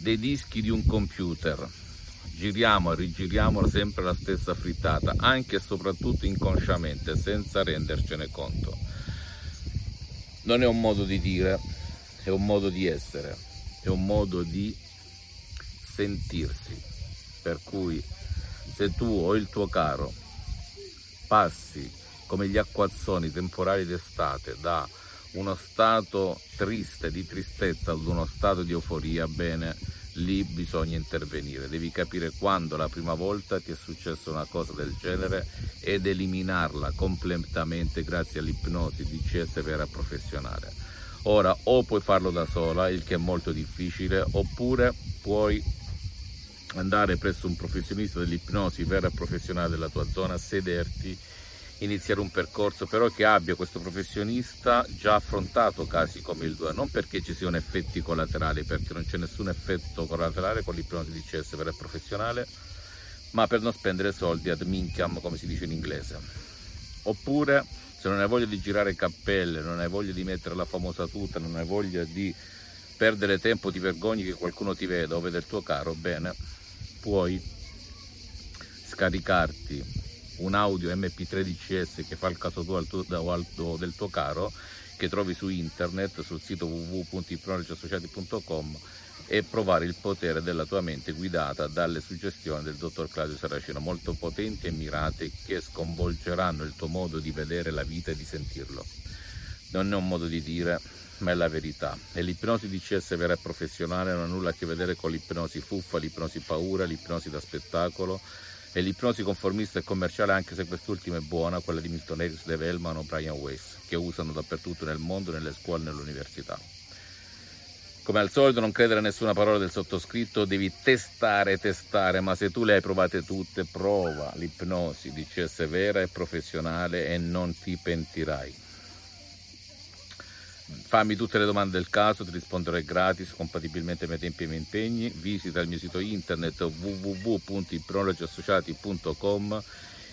Dei dischi di un computer. Giriamo e rigiriamo sempre la stessa frittata, anche e soprattutto inconsciamente, senza rendercene conto. Non è un modo di dire, è un modo di essere, è un modo di sentirsi. Per cui se tu o il tuo caro passi come gli acquazzoni temporali d'estate da uno stato triste di tristezza ad uno stato di euforia, bene, lì bisogna intervenire. Devi capire quando la prima volta ti è successa una cosa del genere ed eliminarla completamente grazie all'ipnosi di CS vera professionale. Ora o puoi farlo da sola, il che è molto difficile, oppure puoi andare presso un professionista dell'ipnosi vera professionale della tua zona, sederti iniziare un percorso però che abbia questo professionista già affrontato casi come il 2 non perché ci siano effetti collaterali perché non c'è nessun effetto collaterale con l'ipnosi di CS vera e professionale ma per non spendere soldi ad minchiam come si dice in inglese. Oppure se non hai voglia di girare cappelle non hai voglia di mettere la famosa tuta non hai voglia di perdere tempo ti vergogni che qualcuno ti veda o veda il tuo caro bene puoi scaricarti un audio MP3 DCS che fa il caso tuo, tuo, del tuo caro che trovi su internet sul sito www.ipnologiassociati.com e provare il potere della tua mente guidata dalle suggestioni del dottor Claudio Saracino molto potenti e mirate che sconvolgeranno il tuo modo di vedere la vita e di sentirlo. Non è un modo di dire ma è la verità. E l'ipnosi DCS vera e professionale non ha nulla a che vedere con l'ipnosi fuffa, l'ipnosi paura, l'ipnosi da spettacolo e l'ipnosi conformista e commerciale anche se quest'ultima è buona, quella di Milton Erickson, Dave Hellman o Brian Weiss, che usano dappertutto nel mondo, nelle scuole e nell'università. Come al solito non credere a nessuna parola del sottoscritto, devi testare, testare, ma se tu le hai provate tutte, prova l'ipnosi di CS vera e professionale e non ti pentirai. Fammi tutte le domande del caso, ti risponderò gratis, compatibilmente ai miei tempi e ai miei impegni. Visita il mio sito internet www.ipnologiassociati.com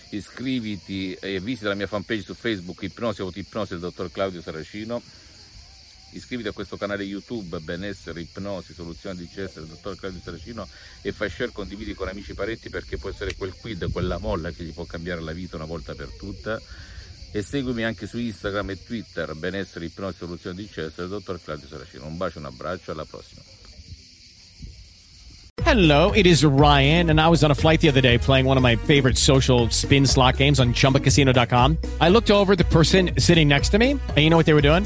Iscriviti e visita la mia fanpage su Facebook Ipnosi Autoipnosi del dottor Claudio Saracino. Iscriviti a questo canale YouTube Benessere, Ipnosi, Soluzioni di CS del dottor Claudio Saracino e fai share, condividi con amici e perché può essere quel quid, quella molla che gli può cambiare la vita una volta per tutte e seguimi anche su Instagram e Twitter, benessere, ipnosi, soluzione di Cesare, dottor Claudio Saracino. Un bacio, un abbraccio, alla prossima. Hello, it is Ryan, and I was on a flight the other day playing one of my favorite social spin slot games on chumbacasino.com. I looked over the person sitting next to me, and you know what they were doing?